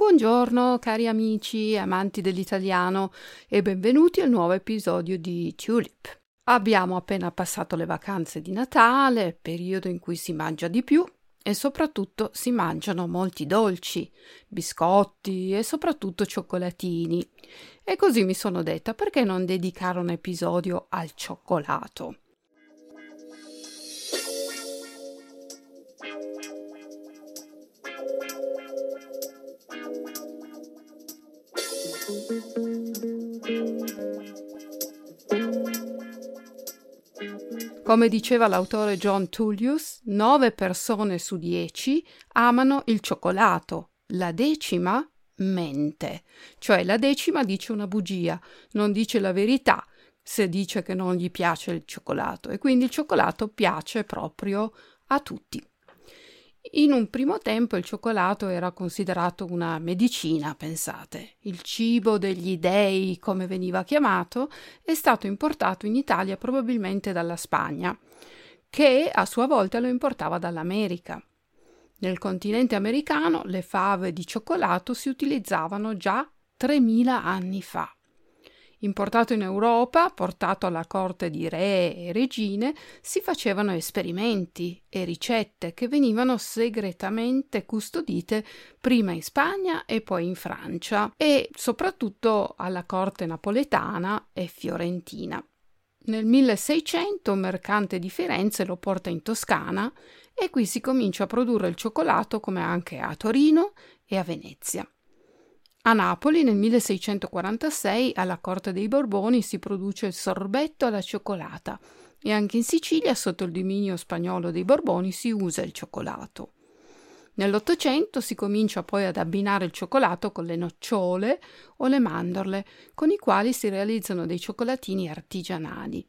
Buongiorno cari amici amanti dell'italiano e benvenuti al nuovo episodio di Tulip. Abbiamo appena passato le vacanze di Natale, periodo in cui si mangia di più e soprattutto si mangiano molti dolci, biscotti e soprattutto cioccolatini. E così mi sono detta perché non dedicare un episodio al cioccolato. Come diceva l'autore John Tullius, 9 persone su 10 amano il cioccolato, la decima mente, cioè la decima dice una bugia, non dice la verità se dice che non gli piace il cioccolato e quindi il cioccolato piace proprio a tutti. In un primo tempo il cioccolato era considerato una medicina, pensate. Il cibo degli dei, come veniva chiamato, è stato importato in Italia probabilmente dalla Spagna, che a sua volta lo importava dall'America. Nel continente americano le fave di cioccolato si utilizzavano già 3000 anni fa. Importato in Europa, portato alla corte di re e regine, si facevano esperimenti e ricette che venivano segretamente custodite prima in Spagna e poi in Francia e soprattutto alla corte napoletana e fiorentina. Nel 1600 un mercante di Firenze lo porta in Toscana e qui si comincia a produrre il cioccolato come anche a Torino e a Venezia. A Napoli nel 1646 alla corte dei Borboni si produce il sorbetto alla cioccolata e anche in Sicilia sotto il dominio spagnolo dei Borboni si usa il cioccolato. Nell'Ottocento si comincia poi ad abbinare il cioccolato con le nocciole o le mandorle, con i quali si realizzano dei cioccolatini artigianali.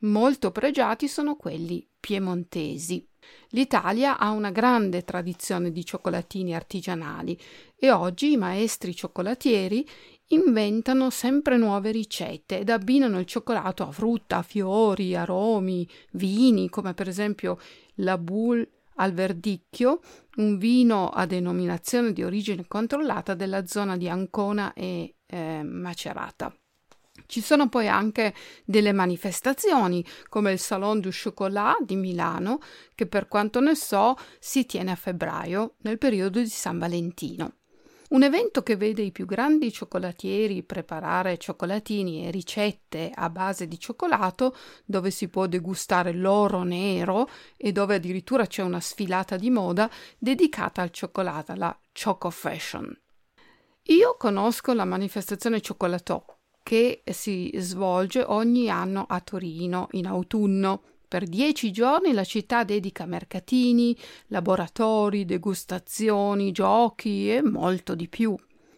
Molto pregiati sono quelli piemontesi. L'Italia ha una grande tradizione di cioccolatini artigianali e oggi i maestri cioccolatieri inventano sempre nuove ricette ed abbinano il cioccolato a frutta, fiori, aromi, vini, come per esempio la Boule al verdicchio, un vino a denominazione di origine controllata della zona di Ancona e eh, Macerata. Ci sono poi anche delle manifestazioni, come il Salon du Chocolat di Milano, che per quanto ne so si tiene a febbraio, nel periodo di San Valentino. Un evento che vede i più grandi cioccolatieri preparare cioccolatini e ricette a base di cioccolato, dove si può degustare l'oro nero e dove addirittura c'è una sfilata di moda dedicata al cioccolato, la Choco Fashion. Io conosco la manifestazione Cioccolatò, che si svolge ogni anno a Torino in autunno. Per dieci giorni la città dedica mercatini, laboratori, degustazioni, giochi e molto di più.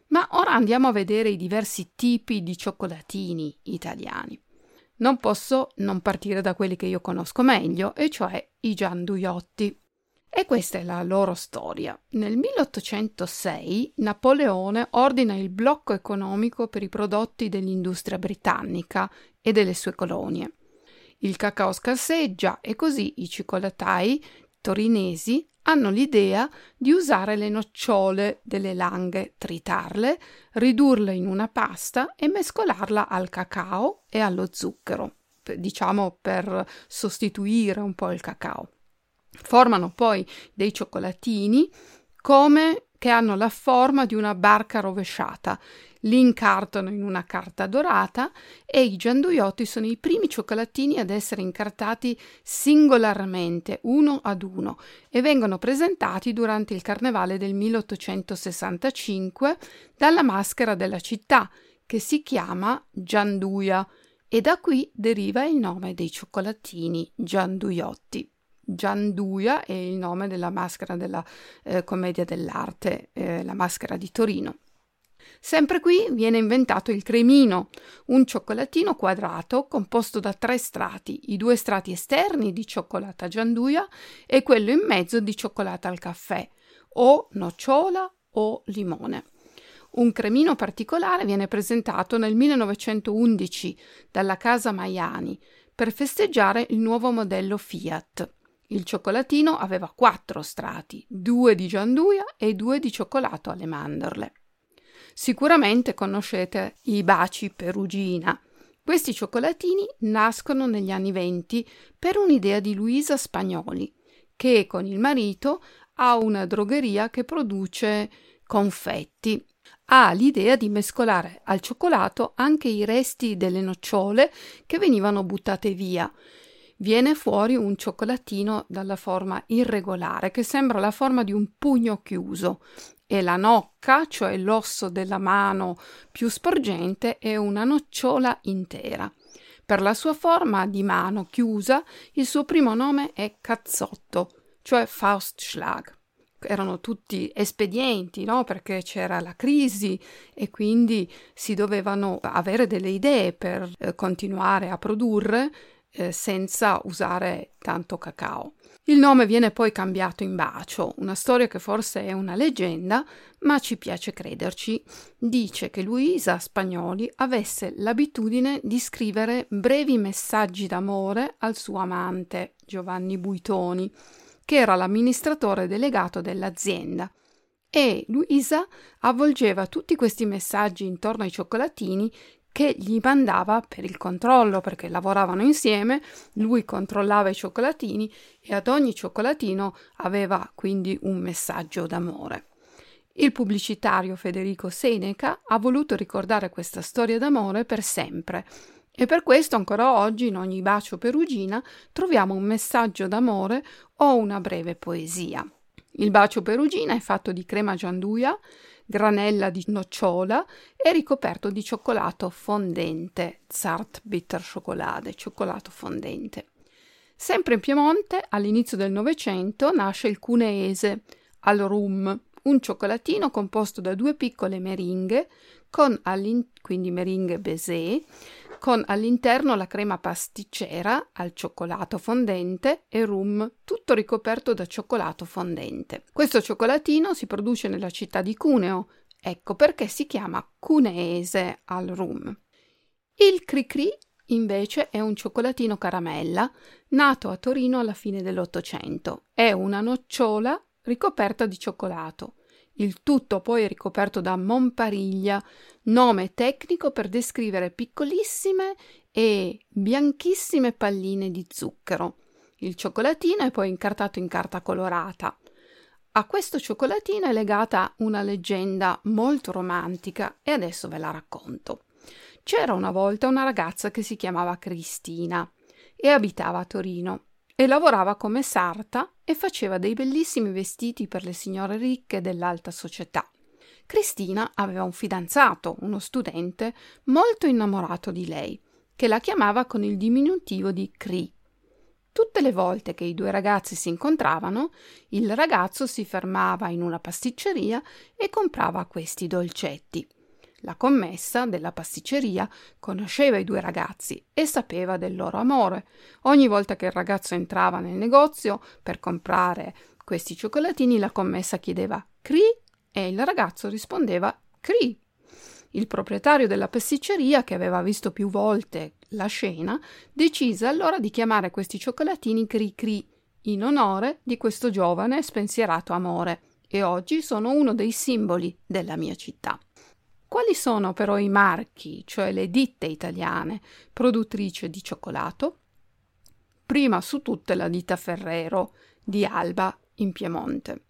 Ma ora andiamo a vedere i diversi tipi di cioccolatini italiani. Non posso non partire da quelli che io conosco meglio, e cioè i gianduiotti. E questa è la loro storia. Nel 1806 Napoleone ordina il blocco economico per i prodotti dell'industria britannica e delle sue colonie. Il cacao scarseggia e così i cioccolatai torinesi hanno l'idea di usare le nocciole delle langhe, tritarle, ridurle in una pasta e mescolarla al cacao e allo zucchero, diciamo per sostituire un po' il cacao. Formano poi dei cioccolatini come che hanno la forma di una barca rovesciata. Li incartano in una carta dorata e i gianduiotti sono i primi cioccolatini ad essere incartati singolarmente, uno ad uno, e vengono presentati durante il carnevale del 1865 dalla maschera della città, che si chiama Gianduia, e da qui deriva il nome dei cioccolatini gianduiotti. Gianduia è il nome della maschera della eh, commedia dell'arte, eh, la maschera di Torino. Sempre qui viene inventato il cremino, un cioccolatino quadrato composto da tre strati, i due strati esterni di cioccolata gianduia e quello in mezzo di cioccolata al caffè, o nocciola o limone. Un cremino particolare viene presentato nel 1911 dalla casa Maiani per festeggiare il nuovo modello Fiat. Il cioccolatino aveva quattro strati, due di gianduia e due di cioccolato alle mandorle. Sicuramente conoscete i baci perugina. Questi cioccolatini nascono negli anni venti per un'idea di Luisa Spagnoli, che con il marito ha una drogheria che produce confetti. Ha l'idea di mescolare al cioccolato anche i resti delle nocciole che venivano buttate via. Viene fuori un cioccolatino dalla forma irregolare che sembra la forma di un pugno chiuso e la nocca, cioè l'osso della mano più sporgente, è una nocciola intera. Per la sua forma di mano chiusa, il suo primo nome è cazzotto, cioè Faustschlag. Erano tutti espedienti, no? Perché c'era la crisi e quindi si dovevano avere delle idee per eh, continuare a produrre eh, senza usare tanto cacao. Il nome viene poi cambiato in Bacio, una storia che forse è una leggenda, ma ci piace crederci. Dice che Luisa Spagnoli avesse l'abitudine di scrivere brevi messaggi d'amore al suo amante, Giovanni Buitoni, che era l'amministratore delegato dell'azienda. E Luisa avvolgeva tutti questi messaggi intorno ai cioccolatini che gli mandava per il controllo perché lavoravano insieme, lui controllava i cioccolatini e ad ogni cioccolatino aveva quindi un messaggio d'amore. Il pubblicitario Federico Seneca ha voluto ricordare questa storia d'amore per sempre e per questo ancora oggi in ogni bacio perugina troviamo un messaggio d'amore o una breve poesia. Il bacio perugina è fatto di crema gianduia, granella di nocciola e ricoperto di cioccolato fondente, Zart Bitter Schokolade, cioccolato fondente. Sempre in Piemonte, all'inizio del Novecento, nasce il cuneese, al rum, un cioccolatino composto da due piccole meringhe, con quindi meringhe baiser, con all'interno la crema pasticcera al cioccolato fondente e rum, tutto ricoperto da cioccolato fondente. Questo cioccolatino si produce nella città di Cuneo, ecco perché si chiama cuneese al rum. Il Cricri invece è un cioccolatino caramella nato a Torino alla fine dell'Ottocento. È una nocciola ricoperta di cioccolato. Il tutto poi è ricoperto da Monpariglia, nome tecnico per descrivere piccolissime e bianchissime palline di zucchero. Il cioccolatino è poi incartato in carta colorata. A questo cioccolatino è legata una leggenda molto romantica e adesso ve la racconto. C'era una volta una ragazza che si chiamava Cristina e abitava a Torino e lavorava come sarta e faceva dei bellissimi vestiti per le signore ricche dell'alta società. Cristina aveva un fidanzato, uno studente, molto innamorato di lei, che la chiamava con il diminutivo di Cri. Tutte le volte che i due ragazzi si incontravano, il ragazzo si fermava in una pasticceria e comprava questi dolcetti. La commessa della pasticceria conosceva i due ragazzi e sapeva del loro amore. Ogni volta che il ragazzo entrava nel negozio per comprare questi cioccolatini, la commessa chiedeva Cri e il ragazzo rispondeva Cri. Il proprietario della pasticceria, che aveva visto più volte la scena, decise allora di chiamare questi cioccolatini Cri Cri in onore di questo giovane spensierato amore e oggi sono uno dei simboli della mia città. Quali sono però i marchi, cioè le ditte italiane produttrici di cioccolato? Prima su tutte la ditta Ferrero di Alba in Piemonte.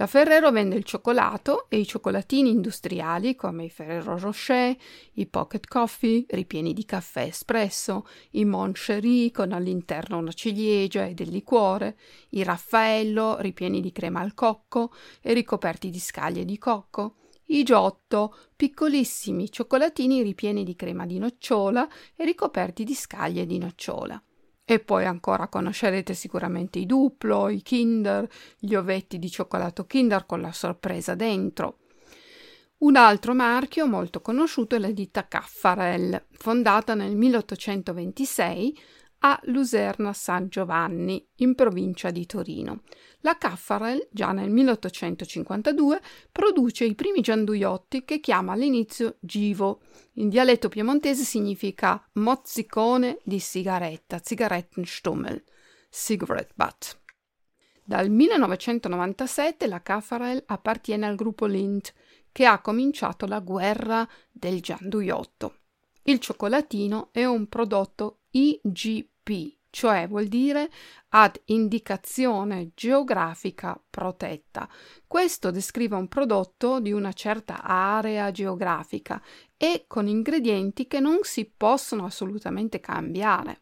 La Ferrero vende il cioccolato e i cioccolatini industriali come i Ferrero Rocher, i Pocket Coffee ripieni di caffè espresso, i Moncherie con all'interno una ciliegia e del liquore, i Raffaello ripieni di crema al cocco e ricoperti di scaglie di cocco, i Giotto, piccolissimi cioccolatini ripieni di crema di nocciola e ricoperti di scaglie di nocciola. E poi ancora conoscerete sicuramente i Duplo, i Kinder, gli ovetti di cioccolato Kinder con la sorpresa dentro. Un altro marchio molto conosciuto è la ditta Caffarel, fondata nel 1826 a Luserna San Giovanni, in provincia di Torino. La Caffarel, già nel 1852, produce i primi gianduiotti che chiama all'inizio Givo. In dialetto piemontese significa mozzicone di sigaretta, Zigarettenstummel, cigarette butt. Dal 1997 la Caffarel appartiene al gruppo Lindt, che ha cominciato la guerra del gianduiotto. Il cioccolatino è un prodotto IGP, cioè vuol dire ad indicazione geografica protetta. Questo descrive un prodotto di una certa area geografica e con ingredienti che non si possono assolutamente cambiare.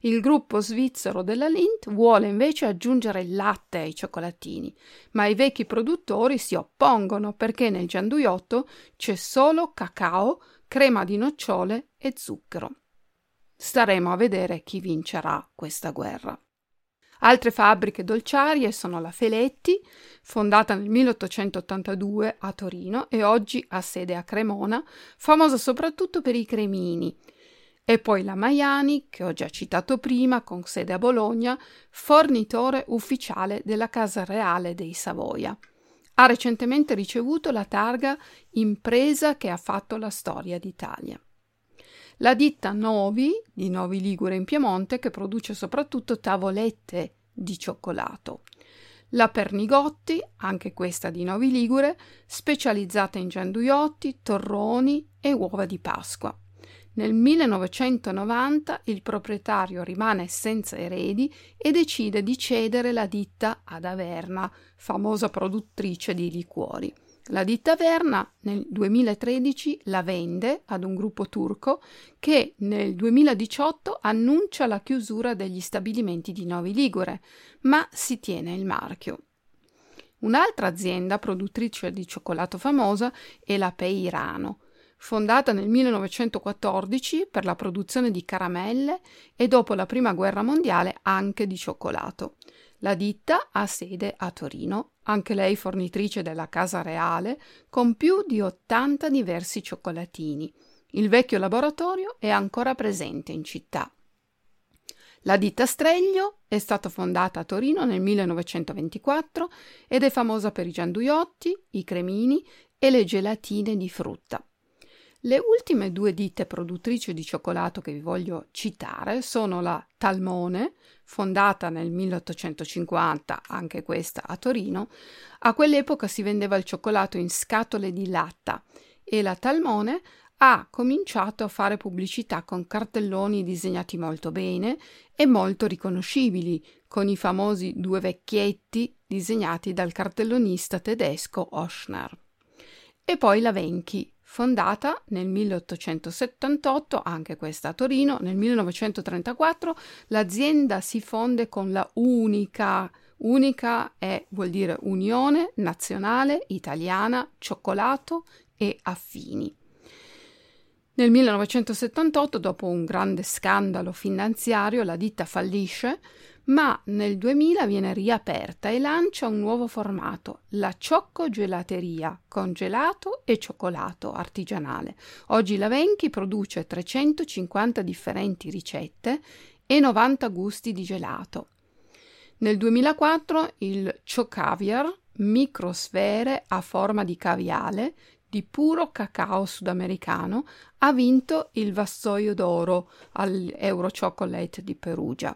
Il gruppo svizzero della Lindt vuole invece aggiungere latte ai cioccolatini, ma i vecchi produttori si oppongono perché nel gianduiotto c'è solo cacao, crema di nocciole e zucchero. Staremo a vedere chi vincerà questa guerra. Altre fabbriche dolciarie sono la Feletti, fondata nel 1882 a Torino e oggi ha sede a Cremona, famosa soprattutto per i cremini, e poi la Maiani, che ho già citato prima, con sede a Bologna, fornitore ufficiale della Casa Reale dei Savoia. Ha recentemente ricevuto la targa Impresa che ha fatto la storia d'Italia. La ditta Novi, di Novi Ligure in Piemonte, che produce soprattutto tavolette di cioccolato. La Pernigotti, anche questa di Novi Ligure, specializzata in gianduiotti, torroni e uova di Pasqua. Nel 1990 il proprietario rimane senza eredi e decide di cedere la ditta ad Averna, famosa produttrice di liquori. La ditta Verna nel 2013 la vende ad un gruppo turco che nel 2018 annuncia la chiusura degli stabilimenti di Novi Ligure, ma si tiene il marchio. Un'altra azienda produttrice di cioccolato famosa è la Peirano, fondata nel 1914 per la produzione di caramelle e dopo la Prima Guerra Mondiale anche di cioccolato. La ditta ha sede a Torino, anche lei fornitrice della Casa Reale, con più di 80 diversi cioccolatini. Il vecchio laboratorio è ancora presente in città. La ditta Streglio è stata fondata a Torino nel 1924 ed è famosa per i gianduiotti, i cremini e le gelatine di frutta. Le ultime due ditte produttrici di cioccolato che vi voglio citare sono la Talmone, fondata nel 1850, anche questa a Torino. A quell'epoca si vendeva il cioccolato in scatole di latta e la Talmone ha cominciato a fare pubblicità con cartelloni disegnati molto bene e molto riconoscibili, con i famosi due vecchietti disegnati dal cartellonista tedesco Oschner. E poi la Venchi, fondata nel 1878, anche questa a Torino, nel 1934 l'azienda si fonde con la Unica. Unica è, vuol dire Unione Nazionale Italiana Cioccolato e Affini. Nel 1978, dopo un grande scandalo finanziario, la ditta fallisce ma nel 2000 viene riaperta e lancia un nuovo formato, la Ciocco Gelateria, con gelato e cioccolato artigianale. Oggi la Venchi produce 350 differenti ricette e 90 gusti di gelato. Nel 2004 il Chocaviar, microsfere a forma di caviale, di puro cacao sudamericano, ha vinto il vassoio d'oro all'Euro Chocolate di Perugia.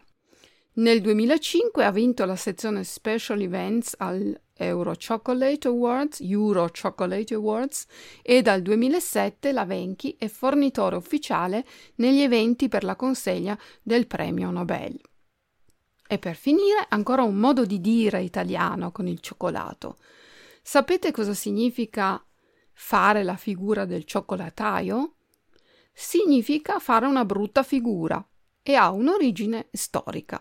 Nel 2005 ha vinto la sezione Special Events al Euro Chocolate Awards, Euro Chocolate Awards e dal 2007 la Venchi è fornitore ufficiale negli eventi per la consegna del premio Nobel. E per finire ancora un modo di dire italiano con il cioccolato. Sapete cosa significa fare la figura del cioccolataio? Significa fare una brutta figura e ha un'origine storica.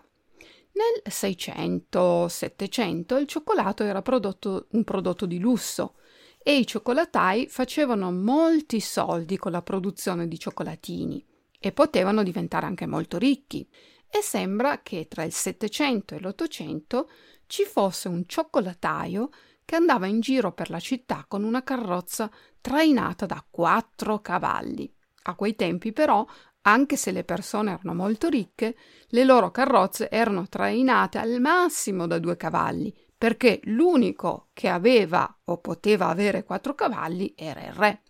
Nel 600-700 il cioccolato era prodotto, un prodotto di lusso e i cioccolatai facevano molti soldi con la produzione di cioccolatini e potevano diventare anche molto ricchi. E sembra che tra il 700 e l'800 ci fosse un cioccolataio che andava in giro per la città con una carrozza trainata da quattro cavalli. A quei tempi però anche se le persone erano molto ricche, le loro carrozze erano trainate al massimo da due cavalli, perché l'unico che aveva o poteva avere quattro cavalli era il re.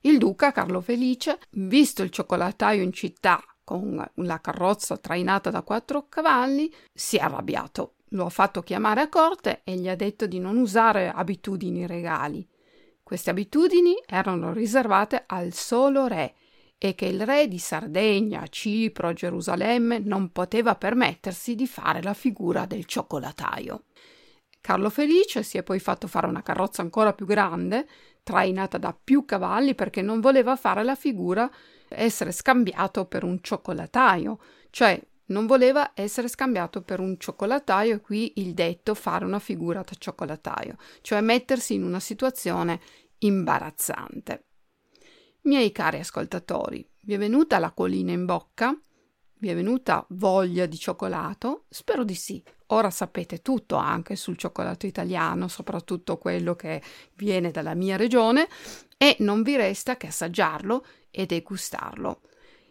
Il duca Carlo Felice, visto il cioccolataio in città con la carrozza trainata da quattro cavalli, si è arrabbiato. Lo ha fatto chiamare a corte e gli ha detto di non usare abitudini regali. Queste abitudini erano riservate al solo re e che il re di Sardegna, Cipro, Gerusalemme non poteva permettersi di fare la figura del cioccolataio. Carlo Felice si è poi fatto fare una carrozza ancora più grande, trainata da più cavalli perché non voleva fare la figura essere scambiato per un cioccolataio, cioè non voleva essere scambiato per un cioccolataio, e qui il detto fare una figura da cioccolataio, cioè mettersi in una situazione imbarazzante. Miei cari ascoltatori, vi è venuta la colina in bocca? Vi è venuta voglia di cioccolato? Spero di sì. Ora sapete tutto anche sul cioccolato italiano, soprattutto quello che viene dalla mia regione, e non vi resta che assaggiarlo e degustarlo.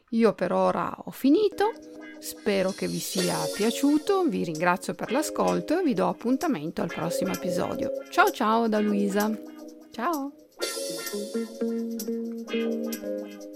Io per ora ho finito, spero che vi sia piaciuto, vi ringrazio per l'ascolto e vi do appuntamento al prossimo episodio. Ciao ciao da Luisa. Ciao. Música